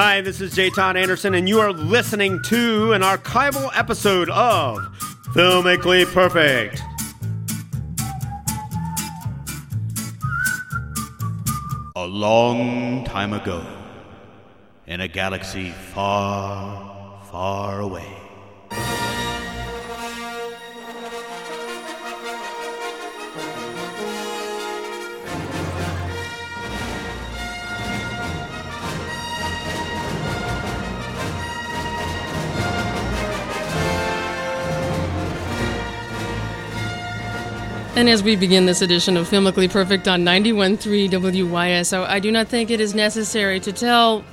Hi, this is J. Todd Anderson, and you are listening to an archival episode of Filmically Perfect. A long time ago, in a galaxy far, far away. And as we begin this edition of Filmically Perfect on 91.3 WYSO, I do not think it is necessary to tell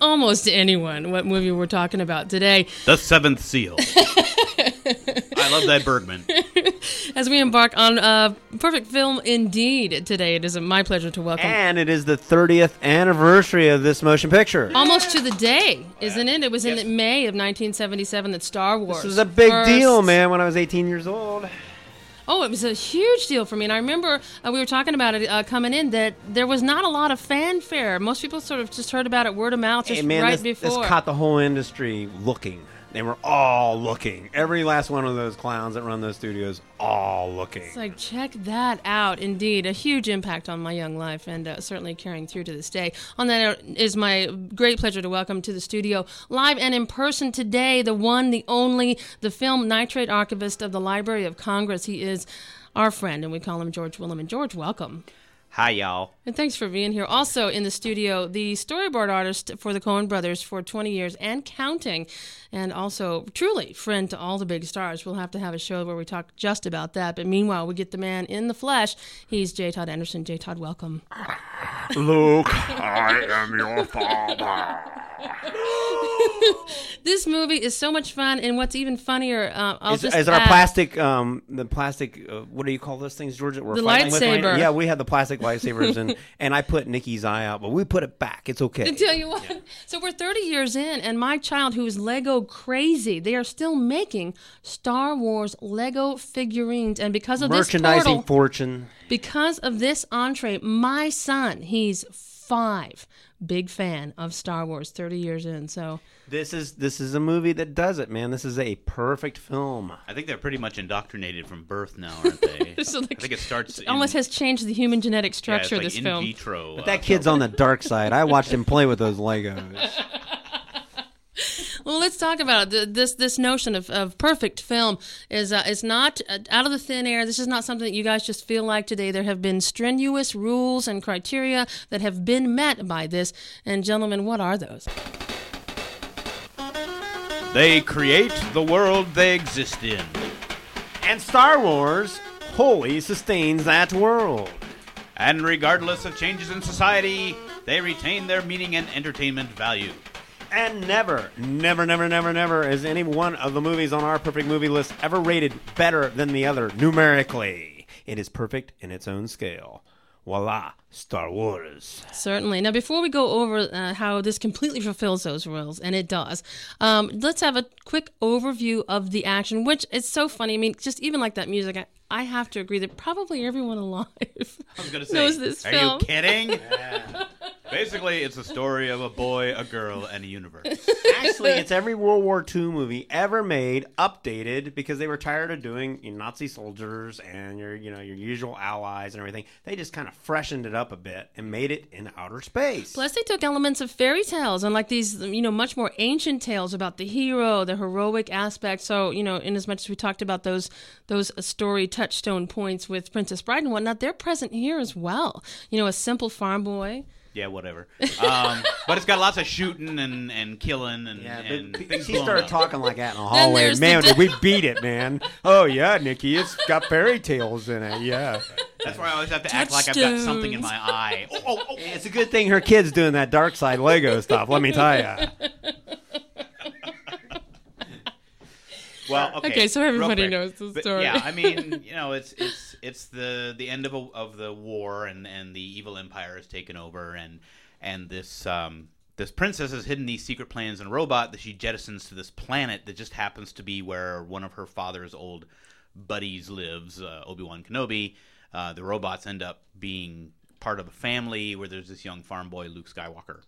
almost anyone what movie we're talking about today. The Seventh Seal. I love that Bergman. As we embark on a perfect film indeed today, it is my pleasure to welcome. And it is the 30th anniversary of this motion picture. Almost to the day, isn't it? It was in May of 1977 that Star Wars. This was a big first- deal, man, when I was 18 years old. Oh, it was a huge deal for me. And I remember uh, we were talking about it uh, coming in that there was not a lot of fanfare. Most people sort of just heard about it word of mouth just Hey, man, right this, before. this caught the whole industry looking. They were all looking. Every last one of those clowns that run those studios, all looking. It's like, check that out. Indeed, a huge impact on my young life and uh, certainly carrying through to this day. On that note, it is my great pleasure to welcome to the studio, live and in person today, the one, the only, the film nitrate archivist of the Library of Congress. He is our friend, and we call him George Willem. And George, welcome. Hi, y'all. And thanks for being here. Also in the studio, the storyboard artist for the Coen brothers for 20 years and counting, and also truly friend to all the big stars. We'll have to have a show where we talk just about that. But meanwhile, we get the man in the flesh. He's J. Todd Anderson. J. Todd, welcome. Luke, I am your father. This movie is so much fun, and what's even funnier, uh, I'll Is, just is our plastic, um, the plastic, uh, what do you call those things, George? that we're The fighting with right lightsaber. Yeah, we had the plastic lightsabers, and, and I put Nikki's eye out, but we put it back. It's okay. I tell you what. So we're 30 years in, and my child, who is Lego crazy, they are still making Star Wars Lego figurines, and because of this Merchandising fortune. because of this entree, my son, he's five, big fan of Star Wars. 30 years in, so This is this is a movie that does it, man. This is a perfect film. I think they're pretty much indoctrinated from birth now, aren't they? So, like, I think it starts. it almost in, has changed the human genetic yeah, it's structure. like this in film. vitro. uh, That kid's on the dark side. I watched him play with those Legos. Well, let's talk about it. This this notion of, of perfect film is uh, is not uh, out of the thin air. This is not something that you guys just feel like today. There have been strenuous rules and criteria that have been met by this. And gentlemen, what are those? They create the world they exist in. and Star Wars wholly sustains that world. And regardless of changes in society, they retain their meaning and entertainment value. And never, never, never, never, never is any one of the movies on our perfect movie list ever rated better than the other numerically. It is perfect in its own scale. Voila, Star Wars. Certainly. Now, before we go over uh, how this completely fulfills those rules, and it does, um, let's have a quick overview of the action, which is so funny. I mean, just even like that music, I, I have to agree that probably everyone alive I was gonna say, knows this are film. you kidding? Basically, it's a story of a boy, a girl, and a universe. Actually, it's every World War II movie ever made, updated because they were tired of doing you know, Nazi soldiers and your you know your usual allies and everything. They just kind of freshened it up a bit and made it in outer space. Plus, they took elements of fairy tales and like these, you know, much more ancient tales about the hero, the heroic aspect. So, you know, in as much as we talked about those those story touchstone points with Princess Bride and whatnot, they're present here as well. You know, a simple farm boy. Yeah, whatever. Um, but it's got lots of shooting and, and killing and, Yeah, and but things she started up. talking like that in the hallway. Man, the- did we beat it, man? Oh yeah, Nikki, it's got fairy tales in it. Yeah, That's why I always have to act like I've got something in my eye. Oh, oh, oh. it's a good thing her kid's doing that dark side Lego stuff. Let me tell you. Well, okay. Okay, so everybody quick. knows the story. yeah, I mean, you know, it's it's it's the the end of a, of the war, and and the evil empire has taken over, and and this um this princess has hidden these secret plans in a robot that she jettisons to this planet that just happens to be where one of her father's old buddies lives, uh, Obi Wan Kenobi. Uh, the robots end up being part of a family where there's this young farm boy, Luke Skywalker.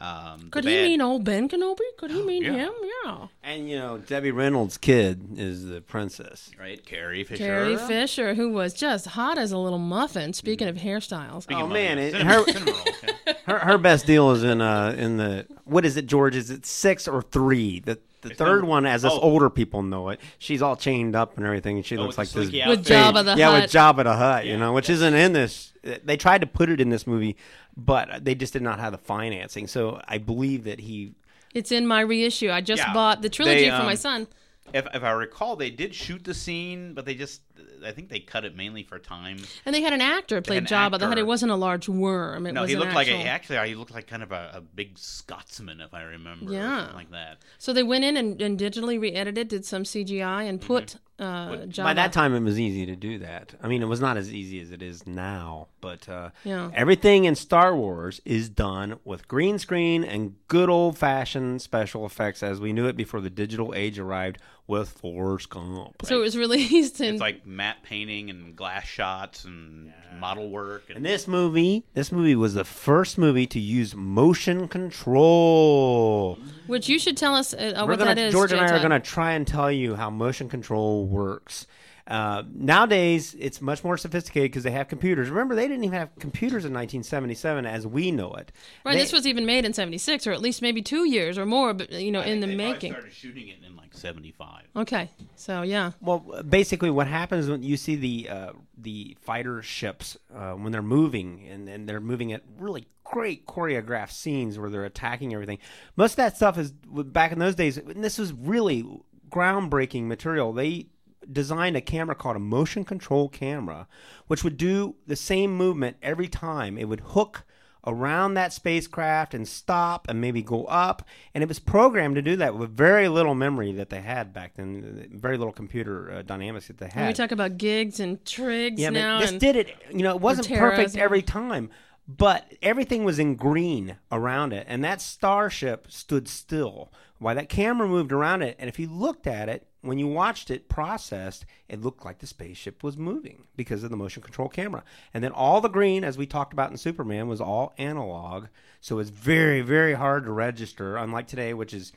Um, Could he bad- mean old Ben Kenobi? Could he mean yeah. him? Yeah. And you know, Debbie Reynolds' kid is the princess. right? Carrie Fisher. Carrie Fisher, who was just hot as a little muffin. Speaking of hairstyles, Speaking Oh, of man, it- her- cinema roles, yeah. Her her best deal is in uh in the what is it, George? Is it six or three? The the It's third number- one, as us oh. older people know it, she's all chained up and everything, and she Oh, looks with like the this slinky With outfit. Jabba the yeah, Hutt. with Jabba the Hutt, you Yeah, know, which isn't in this. They tried to put it in this movie, but they just did not have the financing. So I believe that he it's in my reissue. I just Yeah. bought the trilogy They, for my um, son. If, if I recall, they did shoot the scene, but they just, I think they cut it mainly for time. And they had an actor play an Jabba the Hutt. It wasn't a large worm. It No, was he an looked like a, actually he looked like kind of a, a big Scotsman, if I remember. Yeah. something like that. So they went in and, and digitally re-edited, did some CGI, and put uh, What- Jabba. by that time it was easy to do that. I mean, it was not as easy as it is now, but uh, Yeah. everything in Star Wars is done with green screen and good old fashioned special effects as we knew it before the digital age arrived with Forrest Gump. so it was released in It's like matte painting and glass shots and model work. And, And this movie, this movie was the first movie to use motion control. which you should tell us uh, We're what gonna, that is. George and I are J-Tug. going to try and tell you how motion control works. Uh, nowadays, it's much more sophisticated because they have computers. Remember, they didn't even have computers in 1977 as we know it. Right, They- this was even made in '76, or at least maybe two years or more, but you know, I in the making. started shooting it in like '75. Okay, so yeah, Well, basically, what happens when you see the uh, the fighter ships uh, when they're moving and, and they're moving at really great choreographed scenes where they're attacking everything. Most of that stuff is back in those days. And this was really groundbreaking material. They designed a camera called a motion control camera, which would do the same movement every time. It would hook around that spacecraft and stop and maybe go up. And it was programmed to do that with very little memory that they had back then, very little computer uh, dynamics that they and had. we talk about gigs and trigs yeah, now, this and did it. You know, it wasn't perfect every time, but everything was in green around it. And that starship stood still while that camera moved around it. And if you looked at it, when you watched it processed, it looked like the spaceship was moving because of the motion control camera. And then all the green, as we talked about in Superman, was all analog. So it's very, very hard to register, unlike today, which is,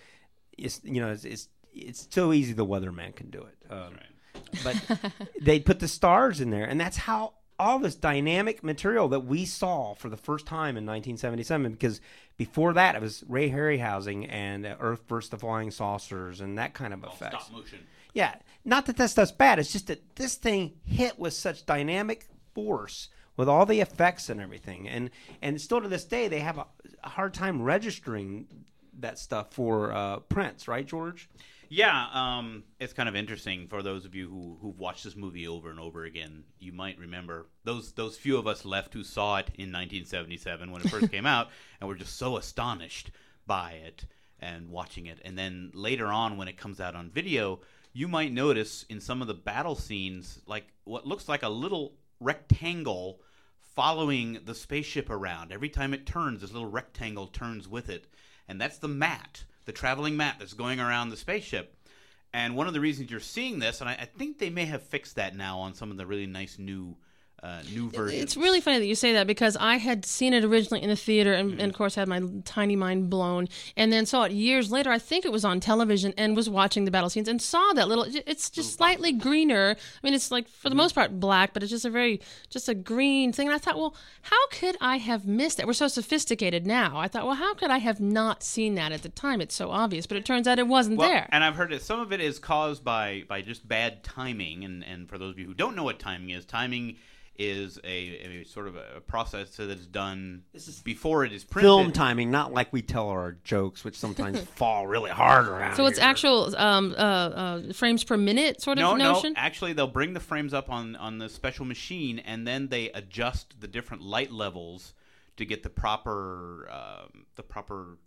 it's, you know, it's, it's, it's so easy the weatherman can do it. Um, but they put the stars in there, and that's how all this dynamic material that we saw for the first time in 1977. Because before that, it was Ray Harryhausen and uh, Earth versus the Flying Saucers and that kind of effects. Stop motion. Yeah, not that that stuff's bad. It's just that this thing hit with such dynamic force with all the effects and everything, and and still to this day they have a, a hard time registering that stuff for uh, prints, right, George? Yeah, um, it's kind of interesting for those of you who who've watched this movie over and over again. You might remember those those few of us left who saw it in 1977 when it first came out, and were just so astonished by it and watching it. And then later on, when it comes out on video, you might notice in some of the battle scenes, like what looks like a little rectangle following the spaceship around. Every time it turns, this little rectangle turns with it, and that's the matte, the traveling matte that's going around the spaceship. And one of the reasons you're seeing this, and I, I think they may have fixed that now on some of the really nice new, uh, new versions. It's really funny that you say that because I had seen it originally in the theater and, and of course had my tiny mind blown and then saw it years later. I think it was on television and was watching the battle scenes and saw that little. It's just slightly greener. I mean, it's like for the most part black, but it's just a very just a green thing. And I thought, well, how could I have missed that? We're so sophisticated now. I thought, well, how could I have not seen that at the time? It's so obvious, but it turns out it wasn't Well, there. And I've heard that some of it is caused by by just bad timing. And, and for those of you who don't know what timing is, timing is a, a sort of a process that is done before it is printed. Film timing, not like we tell our jokes, which sometimes fall really hard around. so it's here. actual um, uh, uh, frames per minute sort of no, notion. no. Actually, they'll bring the frames up on on the special machine, and then they adjust the different light levels to get the proper um, the proper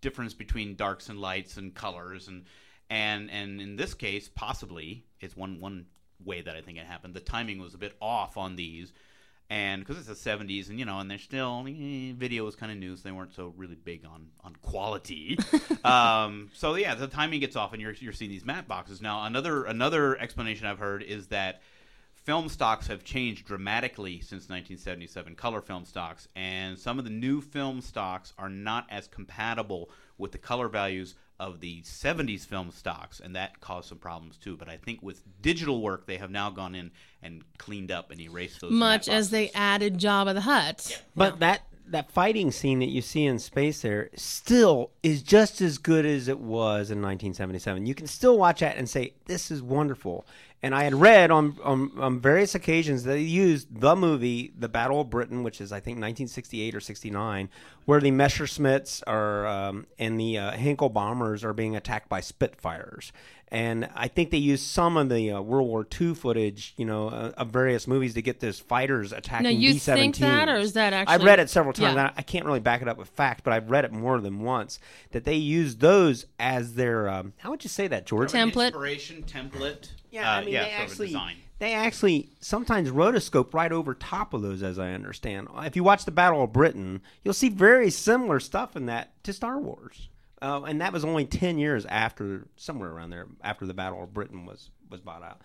difference between darks and lights and colors, and and and in this case, possibly it's one one way that I think it happened. The timing was a bit off on these. And because it's the 70s, and you know, and they're still eh, video was kind of new, so they weren't so really big on on quality. um, so yeah, the timing gets off, and you're you're seeing these matte boxes. Now, another another explanation I've heard is that film stocks have changed dramatically since 1977, color film stocks, and some of the new film stocks are not as compatible with the color values of the 70s film stocks, and that caused some problems too. But I think with digital work, they have now gone in and cleaned up and erased those. Much as they added Jabba the Hutt. But that that fighting scene that you see in space there still is just as good as it was in 1977. You can still watch that and say this is wonderful. And I had read on, on, on various occasions that they used the movie The Battle of Britain, which is I think 1968 or 69, where the Messerschmitts are um, and the uh, Heinkel bombers are being attacked by Spitfires. And I think they used some of the uh, World War II footage, you know, uh, of various movies to get this fighters attacking Now, you B-17s. think that, or is that actually? I actually- read it several times. Yeah. I I can't really back it up with fact, but I've read it more than once that they use those as their um, how would you say that, George? Template? inspiration template. yeah, uh, I mean yeah, they sort of a actually design. they actually sometimes rotoscope right over top of those, as I understand. If you watch the Battle of Britain, you'll see very similar stuff in that to Star Wars, uh, and that was only ten years after somewhere around there after the Battle of Britain was was bought out.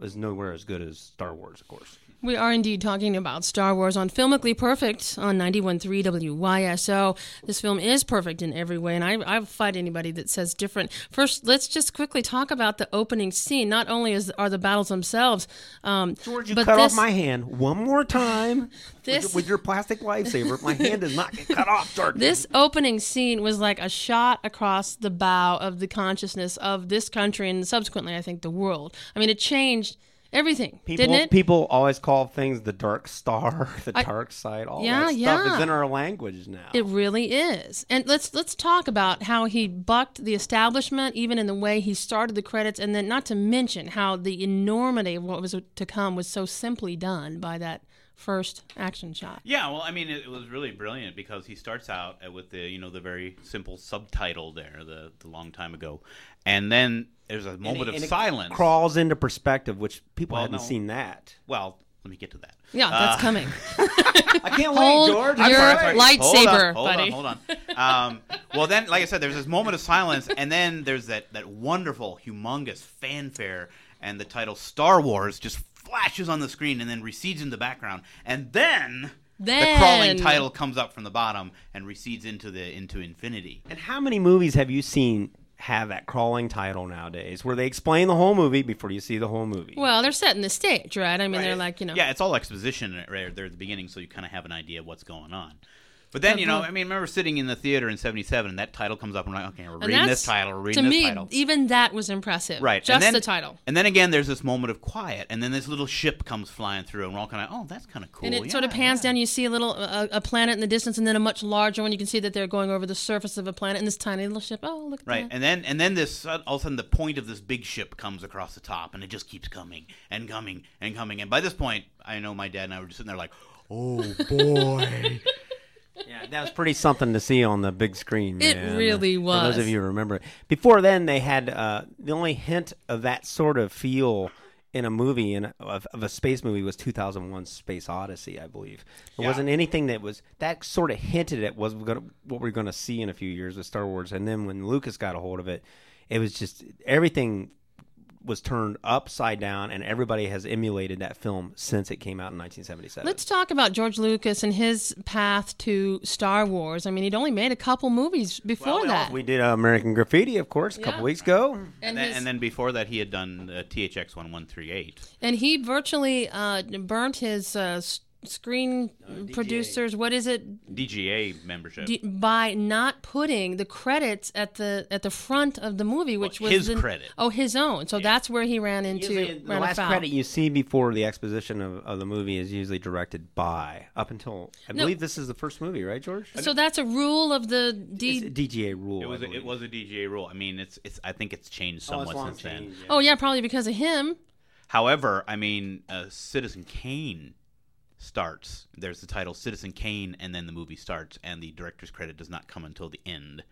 It was nowhere as good as Star Wars, of course. We are indeed talking about Star Wars on Filmically Perfect on 91.3 WYSO. This film is perfect in every way, and I, I fight anybody that says different. First, let's just quickly talk about the opening scene. Not only is, are the battles themselves, um, George, you but cut this, off my hand one more time This- with, with your plastic lightsaber. My hand does not get cut off, George. This opening scene was like a shot across the bow of the consciousness of this country and subsequently, I think, the world. I mean, it changed everything, People, didn't it? people always call things the dark star, the I- dark side. All Yeah, that stuff yeah. is in our language now. It really is. And let's let's talk about how he bucked the establishment, even in the way he started the credits, and then not to mention how the enormity of what was to come was so simply done by that first action shot. Yeah, well, I mean, it, it was really brilliant because he starts out uh, with the you know the very simple subtitle there, the the long time ago, and then there's a And moment it- of it silence. crawls into perspective, which people Well, hadn't no. seen that. Well, let me get to that. Yeah, that's Uh, coming. I can't Hold George. your I'm sorry, I'm sorry. lightsaber, hold on, buddy. Hold on, hold on. Um, well, then, like I said, there's this moment of silence, and then there's that that wonderful, humongous fanfare, and the title Star Wars just flashes on the screen and then recedes in the background, and then. Then- the crawling title comes up from the bottom and recedes into the into infinity. And how many movies have you seen have that crawling title nowadays, where they explain the whole movie before you see the whole movie? Well, they're setting the stage, right? I mean, they're like, you know, Yeah, it's all exposition right there at the beginning, so you kind of have an idea of what's going on. But then, you know, I mean, I remember sitting in the theater in '77, and that title comes up, and I'm like, okay, we're and reading this title, we're to this me, title. even that was impressive. Right. Just then, the title. And then again, there's this moment of quiet, and then this little ship comes flying through, and we're all kind of, oh, that's kind of cool. And it sort of pans yeah. down. You see a little a, a planet in the distance, and then a much larger one. You can see that they're going over the surface of a planet, and this tiny little ship. Oh, look at that. Right, that! and then and then this all of a sudden the point of this big ship comes across the top, and it just keeps coming and coming and coming. And by this point, I know my dad and I were just sitting there like, oh boy. Yeah, that was pretty something to see on the big screen. It man. really For those of you who remember it. Before then, they had uh, the only hint of that sort of feel in a movie in a, of, of a space movie was 2001: Space Odyssey, I believe. There Yeah. wasn't anything that was that sort of hinted at was gonna, what we're going to see in a few years with Star Wars. And then when Lucas got a hold of it, it was just everything was turned upside down, and everybody has emulated that film since it came out in 1977. Let's talk about George Lucas and his path to Star Wars. I mean, he'd only made a couple movies before Well, we that. We did uh, American Graffiti, of course, a couple weeks ago. and, And then, his- and then before that, he had done uh, THX one one three eight. and he virtually uh, burnt his uh, s- screen producers. What is it? DGA membership. D- by not putting the credits at the at the front of the movie, which Well, was his the- credit. Oh, his own. So that's where he ran into Usually, the ran last afoul. credit you see before the exposition of, of the movie is usually directed by. Up until I No. believe this is the first movie, right, George? So that's a rule of the It's D. a DGA rule. it was I a, believe. it was a DGA rule. I mean, it's it's. I think it's changed Oh, somewhat long since then. yeah. Oh yeah, probably because of him. However, I mean, uh, Citizen Kane starts. There's the title Citizen Kane, and then the movie starts, and the director's credit does not come until the end.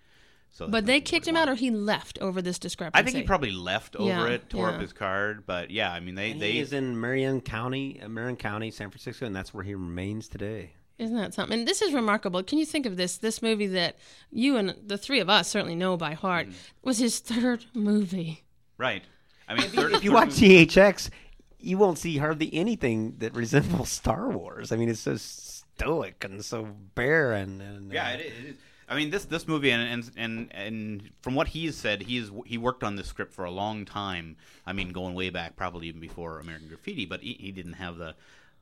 So But they kicked him out, or he left over this discrepancy. I think he probably left over Yeah, it, tore yeah. up his card. But yeah, I mean, they And they he is in Marin County, uh, Marin County, San Francisco, and that's where he remains today. Isn't that something? And this is remarkable. Can you think of this? This movie that you and the three of us certainly know by heart Mm. was his third movie. right. I mean, third, If you watch THX, you won't see hardly anything that resembles Star Wars. I mean, it's so stoic and so barren. And Yeah, uh, it is. It is. I mean, this this movie, and and and, and from what he's said, he's he worked on this script for a long time. I mean, going way back, probably even before American Graffiti, but he, he didn't have the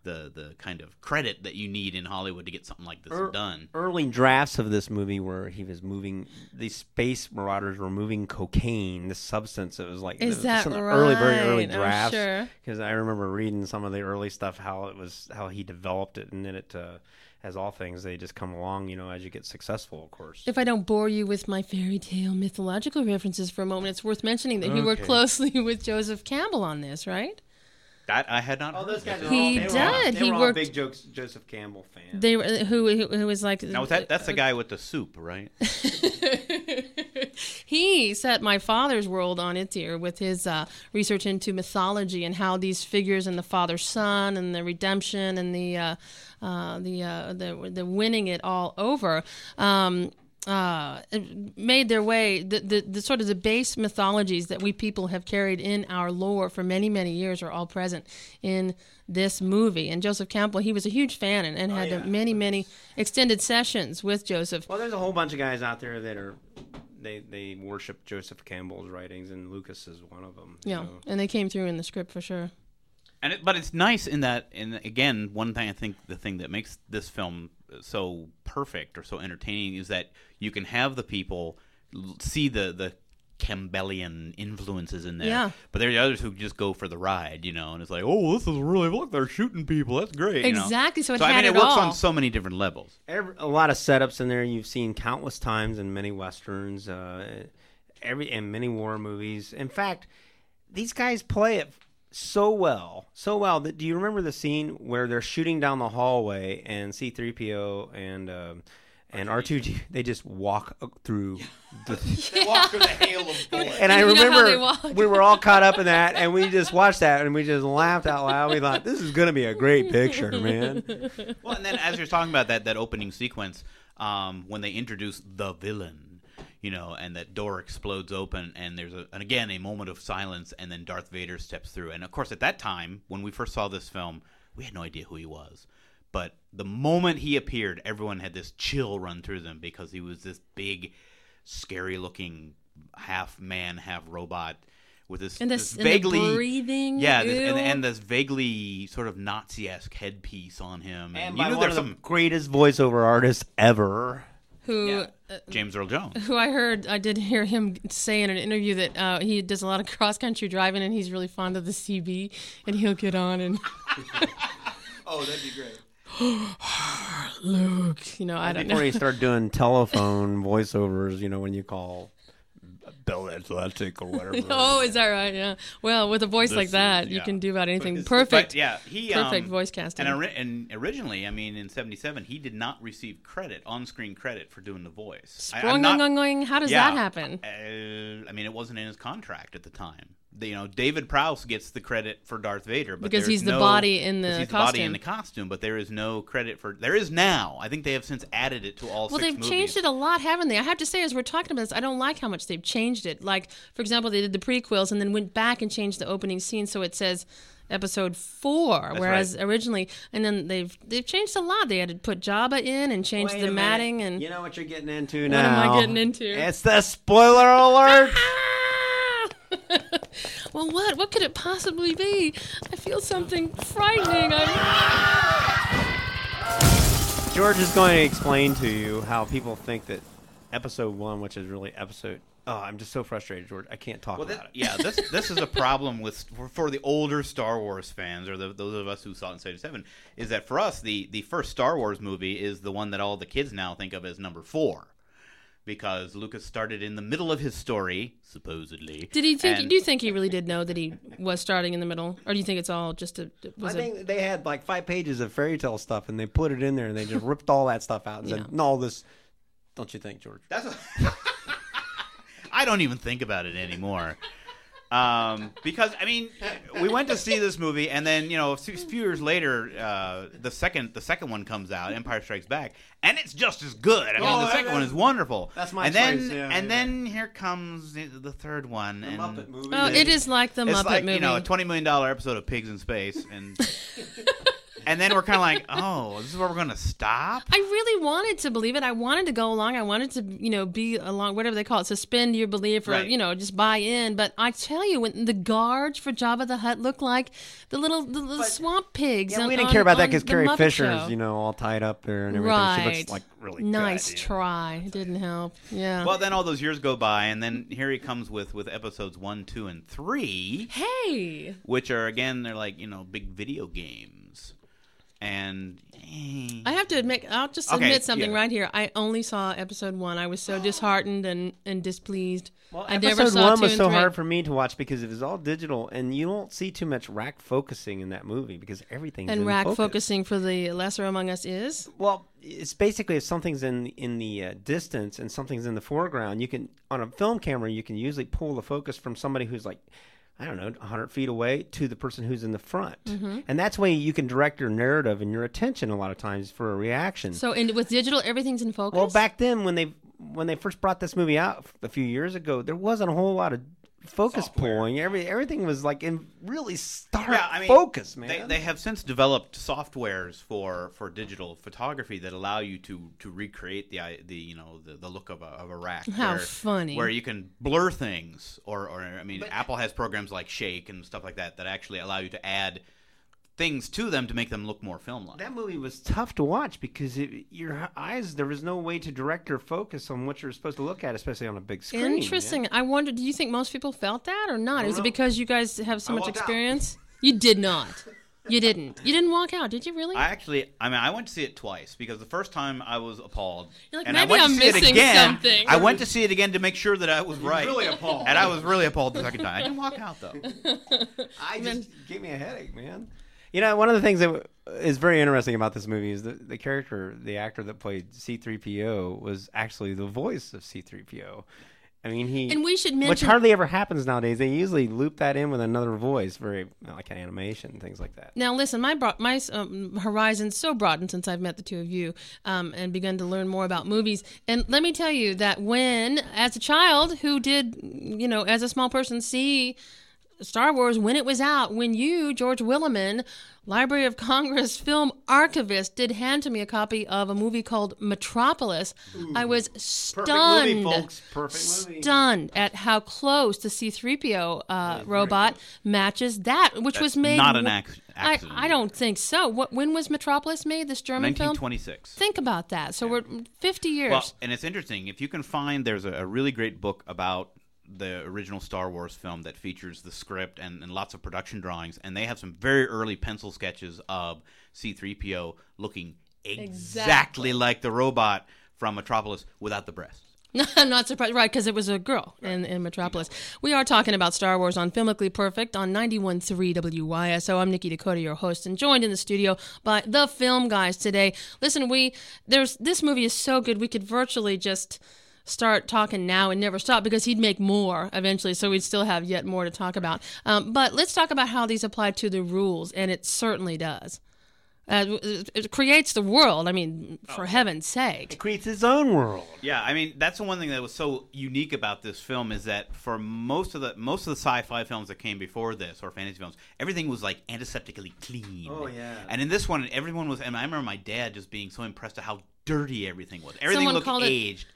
the the kind of credit that you need in Hollywood to get something like this Er- done. early drafts of this movie where he was moving the space marauders were moving cocaine this substance it was like Is the- that some of the early very early right? I'm drafts sure. because i remember reading some of the early stuff how it was how he developed it and then it uh, as all things they just come along you know as you get successful of course If I don't bore you with my fairy tale mythological references for a moment, it's worth mentioning that he worked closely with Joseph Campbell on this, right? That I had not. oh heard those guys are He all, they were all- did. they He were all worked- big jokes joseph campbell fan. They were who who, who was like Now that that's the guy with the soup, right? he set my father's world on its ear with his uh, research into mythology and how these figures and the father son and the redemption and the uh, uh, the, uh, the the winning it all over. Um, uh, made their way the, the, the sort of the base mythologies that we people have carried in our lore for many many years are all present in this movie and Joseph Campbell he was a huge fan and, and had yeah. many many extended sessions with Joseph well there's a whole bunch of guys out there that are they they worship joseph campbell's writings and lucas is one of them you yeah know. and they came through in the script for sure And it, but it's nice in that, and again, one thing I think the thing that makes this film so perfect or so entertaining is that you can have the people see the the Campbellian influences in there. Yeah. But there are the others who just go for the ride, you know, and it's like, oh, this is really look, they're shooting people. That's great. you know? Exactly, so it I had mean, it it works all. on so many different levels. Every, a lot of setups in there you've seen countless times in many westerns, uh, every in many war movies. In fact, these guys play it so well, so well that do you remember the scene where they're shooting down the hallway and C-3PO and um, and R2G they just walk uh, through the They walk through the hail of bullets. and I You know how they remember we were all caught up in that, and we just watched that, and we just laughed out loud. We thought this is going to be a great picture, man. well, and then as you're talking about that that opening sequence, um, when they introduce the villain, you know, and that door explodes open, and there's a, and again a moment of silence, and then Darth Vader steps through, and of course at that time when we first saw this film, we had no idea who he was, but the moment he appeared, everyone had this chill run through them because he was this big, scary looking half man, half robot. With this, And this this- and the vaguely breathing, yeah, this, and, and this vaguely sort of Nazi-esque headpiece on him, and, And you by knew one there's of the some greatest voiceover artists ever. Who Yeah. uh, James Earl Jones. who I heard I did hear him say in an interview that uh, he does a lot of cross country driving and he's really fond of the CB and he'll get on and Oh, that'd be great. Luke, you know I don't Before know. you start doing telephone voiceovers, you know, when you call Bell Atlantic or whatever. Oh, is that right? Yeah. Well, with a voice This like is- that, you can do about anything. But- Perfect. But yeah, he perfect um, voice casting. And, and originally, I mean, in '77, he did not receive credit, on-screen credit for doing the voice. I- I'm not-. How does Yeah. that happen? Uh, I mean, it wasn't in his contract at the time. The- you know, David Prowse gets the credit for Darth Vader, but Because he's the no- body in the because he's the body in costume. the costume. But there is no credit for. There is now. I think they have since added it to all. Well, six they've movies. changed it a lot, haven't they? I have to say, as we're talking about this, I don't like how much they've changed it. Like, for example, they did the prequels and then went back and changed the opening scene so it says episode four, whereas right. originally, and then they've they've changed a lot. They had to put Jabba in and change Wait the a minute. matting and. You know what you're getting into now. What am I getting into? It's the spoiler alert. well, what? What could it possibly be? I feel something frightening. I... George is going to explain to you how people think that episode one, which is really episode. Oh, I'm just so frustrated, George. I can't talk Well, about that, it. yeah, this this is a problem with for, for the older Star Wars fans or the, those of us who saw it in '77 is that for us the the first Star Wars movie is the one that all the kids now think of as number four because Lucas started in the middle of his story supposedly. Did he think? and- do you think he really did know that he was starting in the middle, or do you think it's all just a? I Was a think they had like five pages of fairy tale stuff, and they put it in there, and they just ripped all that stuff out and Yeah. said, "No, this." Don't you think, George? That's. A, I don't even think about it anymore. Um, because I mean, we went to see this movie, and then you know, a few few years later, uh, the second the second one comes out, Empire Strikes Back, and it's just as good. I mean, Oh, the that- second one is wonderful. That's my and then yeah, and yeah. then here comes the, the third one, and Muppet movie. Oh, it is like the it's Muppet like movie. you know a twenty million dollar episode of Pigs in Space, and and then we're kind of like, oh, this is where we're going to stop. I really wanted to believe it. I wanted to go along. I wanted to, you know, be along, whatever they call it, suspend your belief or, Right. you know, just buy in. But I tell you, when the guards for Jabba the Hutt look like the little, the little swamp pigs. Yeah, on- we didn't on- care about that because Carrie Muppet Fisher's, Show. you know, all tied up there and everything. She Right. looks like really nice good, you know. try. Didn't help. Yeah. Well, then all those years go by, and then here he comes with with episodes one, two, and three. hey. which are again they're like you know big video games and. I have to admit, I'll just Okay, admit something yeah. right here. I only saw episode one. I was so disheartened and, and displeased. Well, I episode never saw one two was so three. hard for me to watch because it was all digital, and you don't see too much rack focusing in that movie because everything's And in rack focus. focusing for the lesser among us is Well, it's basically if something's in in the uh, distance and something's in the foreground, you can on a film camera you can usually pull the focus from somebody who's like. I don't know, 100 feet away to the person who's in the front. Mm-hmm. And that's way you can direct your narrative and your attention a lot of times for a reaction. so. And with digital, everything's in focus. Well, back then when they when they first brought this movie out a few years ago, there wasn't a whole lot of focus Software. pulling. Every everything was like in really stark yeah, I mean, focus, man. They, they have since developed softwares for, for digital photography that allow you to, to recreate the i- the you know the, the look of a, of a rack. How where, funny. Where you can blur things, or, or I mean, Apple has programs like Shake and stuff like that that actually allow you to add things to them to make them look more film-like. that movie was tough to watch because it, your eyes there was no way to direct your focus on what you're supposed to look at, especially on a big screen. man. Interesting. I wonder. Do you think most people felt that or not? Is it because you guys have so I much walked out. experience? You did not. You didn't. You didn't walk out, did you? Really? I actually, I mean, I went to see it twice because the first time I was appalled, You're like, and I went I'm to see it again. something." I went to see it again to make sure that I was right. really appalled. and I was really appalled the second time. I didn't walk out though. I just gave me a headache, man. You know, one of the things that is very interesting about this movie is that the character, the actor that played C-3PO, was actually the voice of C-3PO. I mean, he And we should mention which hardly ever happens nowadays. They usually loop that in with another voice, very like animation things like that. Now, listen, my bro- my um, horizon's so broadened since I've met the two of you um, and begun to learn more about movies. And let me tell you that when, as a child who did, you know, as a small person, see Star Wars when it was out, when you, George Willeman, Library of Congress film archivist, did hand to me a copy of a movie called Metropolis, I was stunned. movie, folks. Perfect movie. Stunned at how close the C3PO uh, robot matches that, which was made. not an w- ac- I, accident. I don't think so. What when was Metropolis made? This German film. 1926. Think about that. So we're 50 years. Well, and it's interesting if you can find. There's a, a really great book about the original Star Wars film that features the script and, and lots of production drawings, and they have some very early pencil sketches of C-3PO looking exactly, Exactly. like the robot from Metropolis without the breasts. I'm not surprised, right? Because it was a girl in, in Metropolis. We are talking about Star Wars on Filmically Perfect on 91.3 WYSO. I'm Nikki Dakota, your host, and joined in the studio by the film guys today. Listen, we there's this movie is so good we could virtually just start talking now and never stop because he'd make more eventually, so we'd still have yet more to talk about. Um, but let's talk about how these apply to the rules, and it certainly does. Uh, it it creates the world. I mean, for heaven's sake. It creates its own world. Yeah, I mean that's the one thing that was so unique about this film is that for most of the most of the sci-fi films that came before this or fantasy films, everything was like antiseptically clean. Oh, yeah. And in this one, everyone was. And I remember my dad just being so impressed at how dirty everything was. Everything Someone looked called it aged.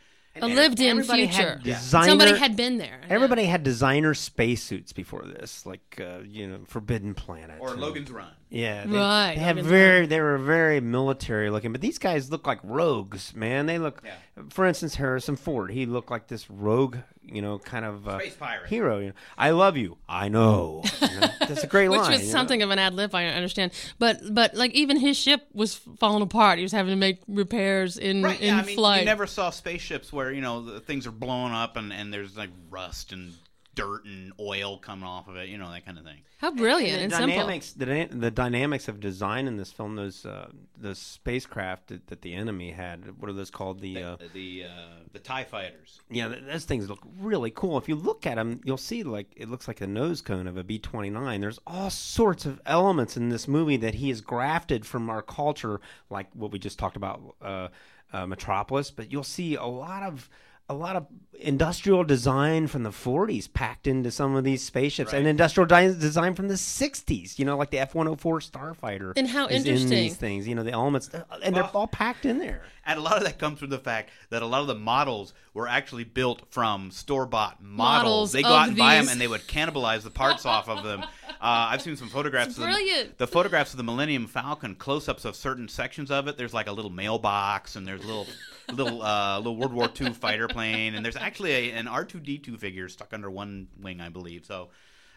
A lived-in future. had designer, Somebody had been there. Everybody had designer spacesuits before this, like uh, you know, Forbidden Planet Or and- Logan's Run. Yeah, they, Right, They have Logan's very, they were very military looking, but these guys look like rogues, man. They look, Yeah. For instance, Harrison Ford. He looked like this rogue, you know, kind of uh, Space pirate. hero. You know, I love you. I know. You know, That's a great Which line. was you know? something of an ad lib, I understand. But but like even his ship was falling apart. He was having to make repairs in Right, in yeah, I mean, flight. you never saw spaceships where you know things are blown up and, and there's like rust and dirt and oil coming off of it, you know that kind of thing. How brilliant and, the simple. dynamics, the, the dynamics of design in this film, those uh, those spacecraft that, that the enemy had, what are those called? The uh, the uh, the Tie Fighters. yeah, th- those things look really cool. If you look at them, you'll see like it looks like a nose cone of a B twenty nine. There's all sorts of elements in this movie that he has grafted from our culture, like what we just talked about, uh, uh, Metropolis. But you'll see a lot of a lot of industrial design from the 40s packed into some of these spaceships, and industrial di- design from the 60s. You know, like the F 104 Starfighter. And how is in these things. You know, the elements, and they're all packed in there. And a lot of that comes from the fact that a lot of the models were actually built from store bought models. Models They go of out and buy them and they would cannibalize the parts off of them. Uh, I've seen some photographs. It's of brilliant. The, the photographs of the Millennium Falcon, close ups of certain sections of it. There's like a little mailbox and there's a little. Little uh, little World War II fighter plane, and there's actually a, an R2D2 figure stuck under one wing, I believe. So,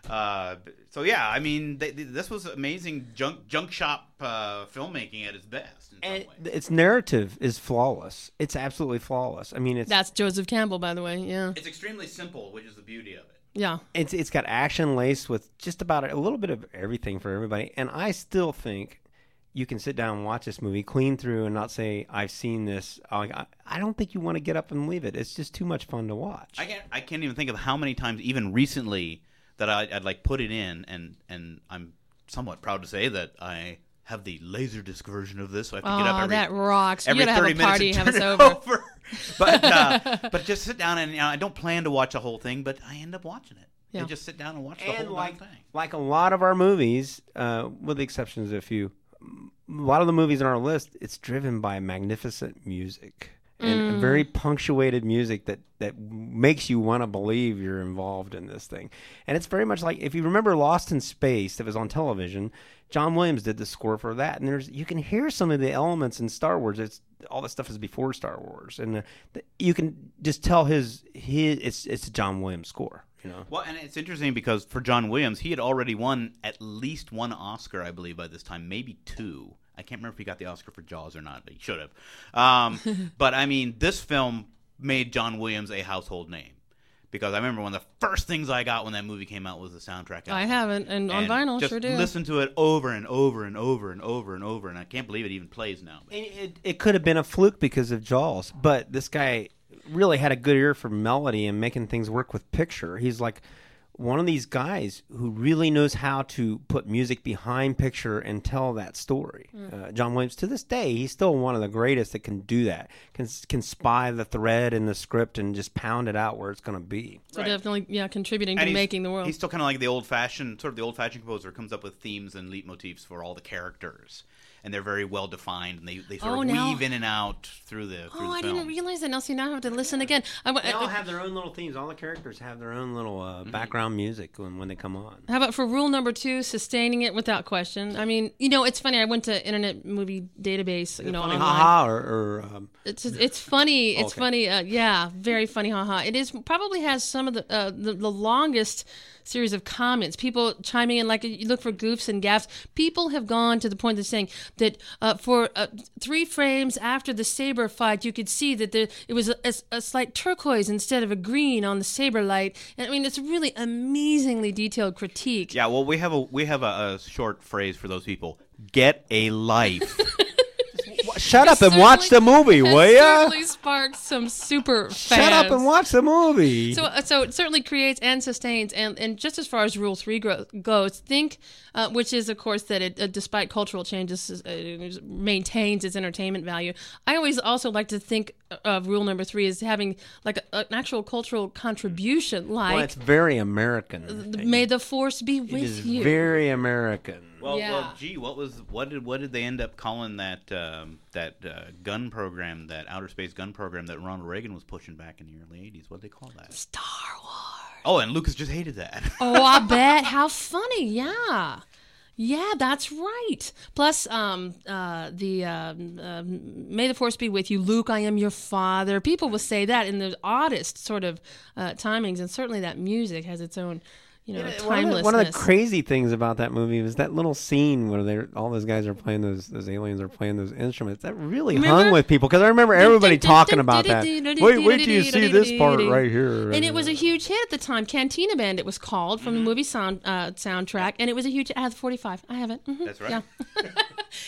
uh, so yeah, I mean, they, they- this was amazing junk junk shop uh, filmmaking at its best. In some And way. its narrative is flawless. It's absolutely flawless. I mean, it's That's Joseph Campbell, by the way. Yeah. It's extremely simple, which is the beauty of it. Yeah. it's it's got action laced with just about a little bit of everything for everybody. And I still think you can sit down and watch this movie clean through and not say I've seen this. I, I don't think you want to get up and leave it. It's just too much fun to watch. I can't. I can't even think of how many times, even recently, that I, I'd like put it in, and and I'm somewhat proud to say that I have the laserdisc version of this. So I have to get Oh, up every that rocks. You every gotta have 30 a party, minutes have us over. over. but uh, but just sit down and you know, I don't plan to watch the whole thing, but I end up watching it. Yeah. And just sit down and watch the and whole like thing. like a lot of our movies, uh, with the exceptions of a few, a lot of the movies on our list, it's driven by magnificent music and very punctuated music that that makes you want to believe you're involved in this thing. And it's very much like if you remember Lost in Space that was on television, John Williams did the score for that, and there's you can hear some of the elements in Star Wars. It's all this stuff is before Star Wars, and uh, th- you can just tell his his it's it's a John Williams score. You know. Well, and it's interesting because for John Williams, he had already won at least one Oscar, I believe, by this time, maybe two. I can't remember if he got the Oscar for Jaws or not, but he should have. Um, but I mean, this film made John Williams a household name because I remember one of the first things I got when that movie came out was the soundtrack. I haven't, and on vinyl, just sure do. Listen to it over and over and over and over and over, and I can't believe it even plays now. And it, it could have been a fluke because of Jaws, but this guy really had a good ear for melody and making things work with picture. He's like one of these guys who really knows how to put music behind picture and tell that story. Uh, John Williams, to this day, he's still one of the greatest that can do that. Can can spy the thread in the script and just pound it out where it's going to be. so Right. definitely, yeah, contributing to And he's- making the world. He's still kind of like the old fashioned, sort of the old fashioned composer comes up with themes and leitmotifs for all the characters, and they're very well defined, and they, they sort Oh, of now- weave in and out through the through Oh, the I didn't realize that. Now, see, now I have to listen again. I, wa- They all have their own little themes. All the characters have their own little uh, background music when, when they come on. How about for rule number two, sustaining it without question? I mean, you know, it's funny. I went to Internet Movie Database, you know, Funny, online. haha, or, or um, It's it's funny. It's Okay. funny. Uh, yeah, very funny. Haha. It is probably has some of the, uh, the the longest series of comments. People chiming in like you look for goofs and gaffs. People have gone to the point of saying that uh, for uh, three frames after the saber fight, you could see that there it was a, a, a slight turquoise instead of a green on the saber light. And I mean, it's really amazingly detailed critique. Yeah, well, we have a we have a, a short phrase for those people. Get a life. shut up and watch the movie, will ya? Certainly sparked some super fans. Shut up and watch the movie. So, uh, so it certainly creates and sustains, and, and just as far as Rule Three goes, think, uh, which is of course that it, uh, despite cultural changes, uh, maintains its entertainment value. I always also like to think of Rule Number Three as having like a, an actual cultural contribution, like well, it's very American. "May the Force be with It is you." very American. Well, Yeah. well, gee, what was what did what did they end up calling that um, that uh, gun program, that outer space gun program that Ronald Reagan was pushing back in the early '80s? What did they call that? Star Wars. Oh, and Lucas just hated that. Oh, I bet. How funny. Yeah. Yeah, that's right. Plus, um, uh, the um, um "May the Force be with you, Luke. I am your father." People will say that in the oddest sort of uh, timings, and certainly that music has its own you know, One of, the, one of the crazy things about that movie was that little scene where they all those guys are playing those those aliens are playing those instruments. That really Remember? hung with people because I remember everybody talking about that. Wait, wait till you see this part right here. And it was a huge hit at the time. Cantina Band, it was called from Mm-hmm. the movie sound uh, soundtrack, and it was a huge. I have 45. I have it. Mhm. That's right. Yeah.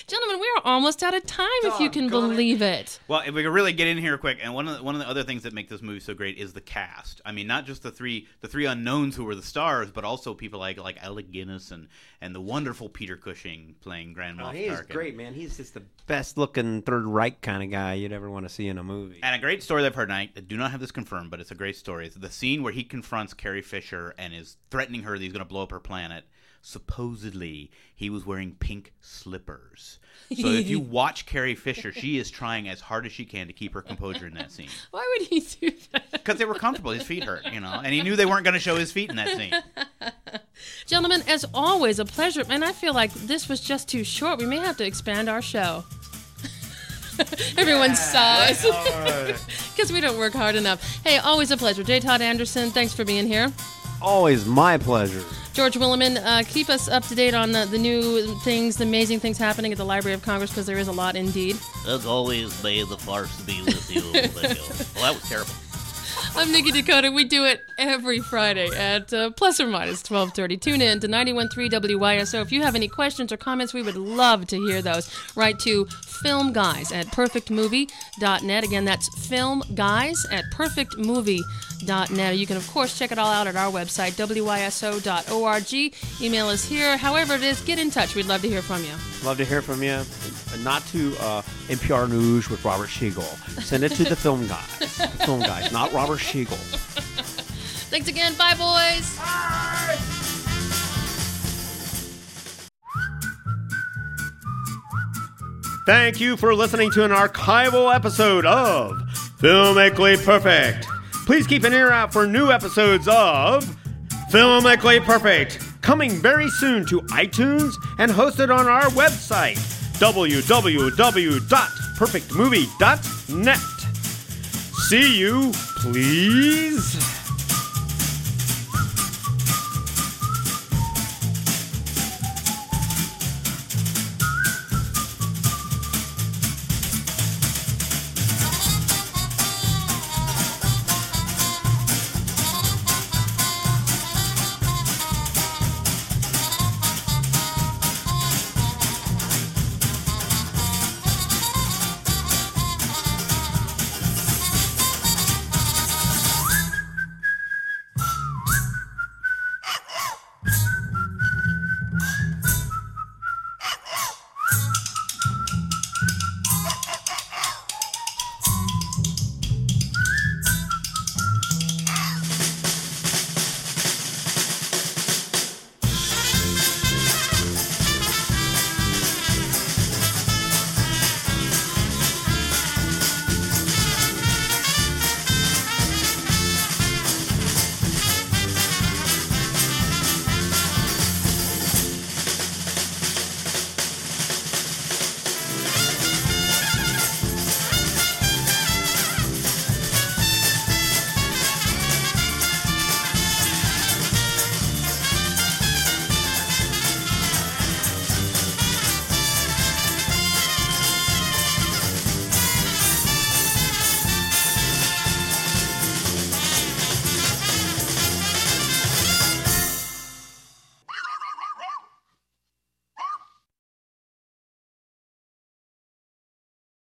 Gentlemen, we are almost out of time, if you can Doggone believe it. Well, if we could really get in here quick, and one of the, one of the other things that make this movie so great is the cast. I mean, not just the three the three unknowns who were the stars, but also people like like Alec Guinness and and the wonderful Peter Cushing playing Grand Oh, Moff he is Tarkin. great, man. He's just the best looking Third Reich kind of guy you'd ever want to see in a movie. And a great story that I've heard, and I do not have this confirmed, but it's a great story. It's the scene where he confronts Carrie Fisher and is threatening her that he's going to blow up her planet. Supposedly, he was wearing pink slippers. So if you watch Carrie Fisher, she is trying as hard as she can to keep her composure in that scene. Why would he do that? Because they were comfortable. His feet hurt, you know, and he knew they weren't going to show his feet in that scene. Gentlemen, as always, a pleasure. And I feel like this was just too short. We may have to expand our show. Everyone sighs because we don't work hard enough. Hey, always a pleasure. J. Todd Anderson, thanks for being here. Always my pleasure. George Willeman, uh, keep us up to date on the, the new things, the amazing things happening at the Library of Congress because there is a lot indeed. As always, may the farce be with you. Well, that was terrible. I'm Nikki Dakota. We do it every Friday at uh, plus or minus 1230. Tune in to 91.3 WYSO. If you have any questions or comments, we would love to hear those. Write to filmguys at perfectmovie.net. Again, that's filmguys at perfectmovie.net. You can, of course, check it all out at our website, wyso.org. Email us here. However it is, get in touch. We'd love to hear from you. Love to hear from you. Not to uh, NPR News with Robert Siegel. Send it to the film guys. The film guys, not Robert Siegel. Thanks again. Bye, boys. Bye. Thank you for listening to an archival episode of Filmically Perfect. Please keep an ear out for new episodes of Filmically Perfect, coming very soon to iTunes and hosted on our website, www.perfectmovie.net. See you, please.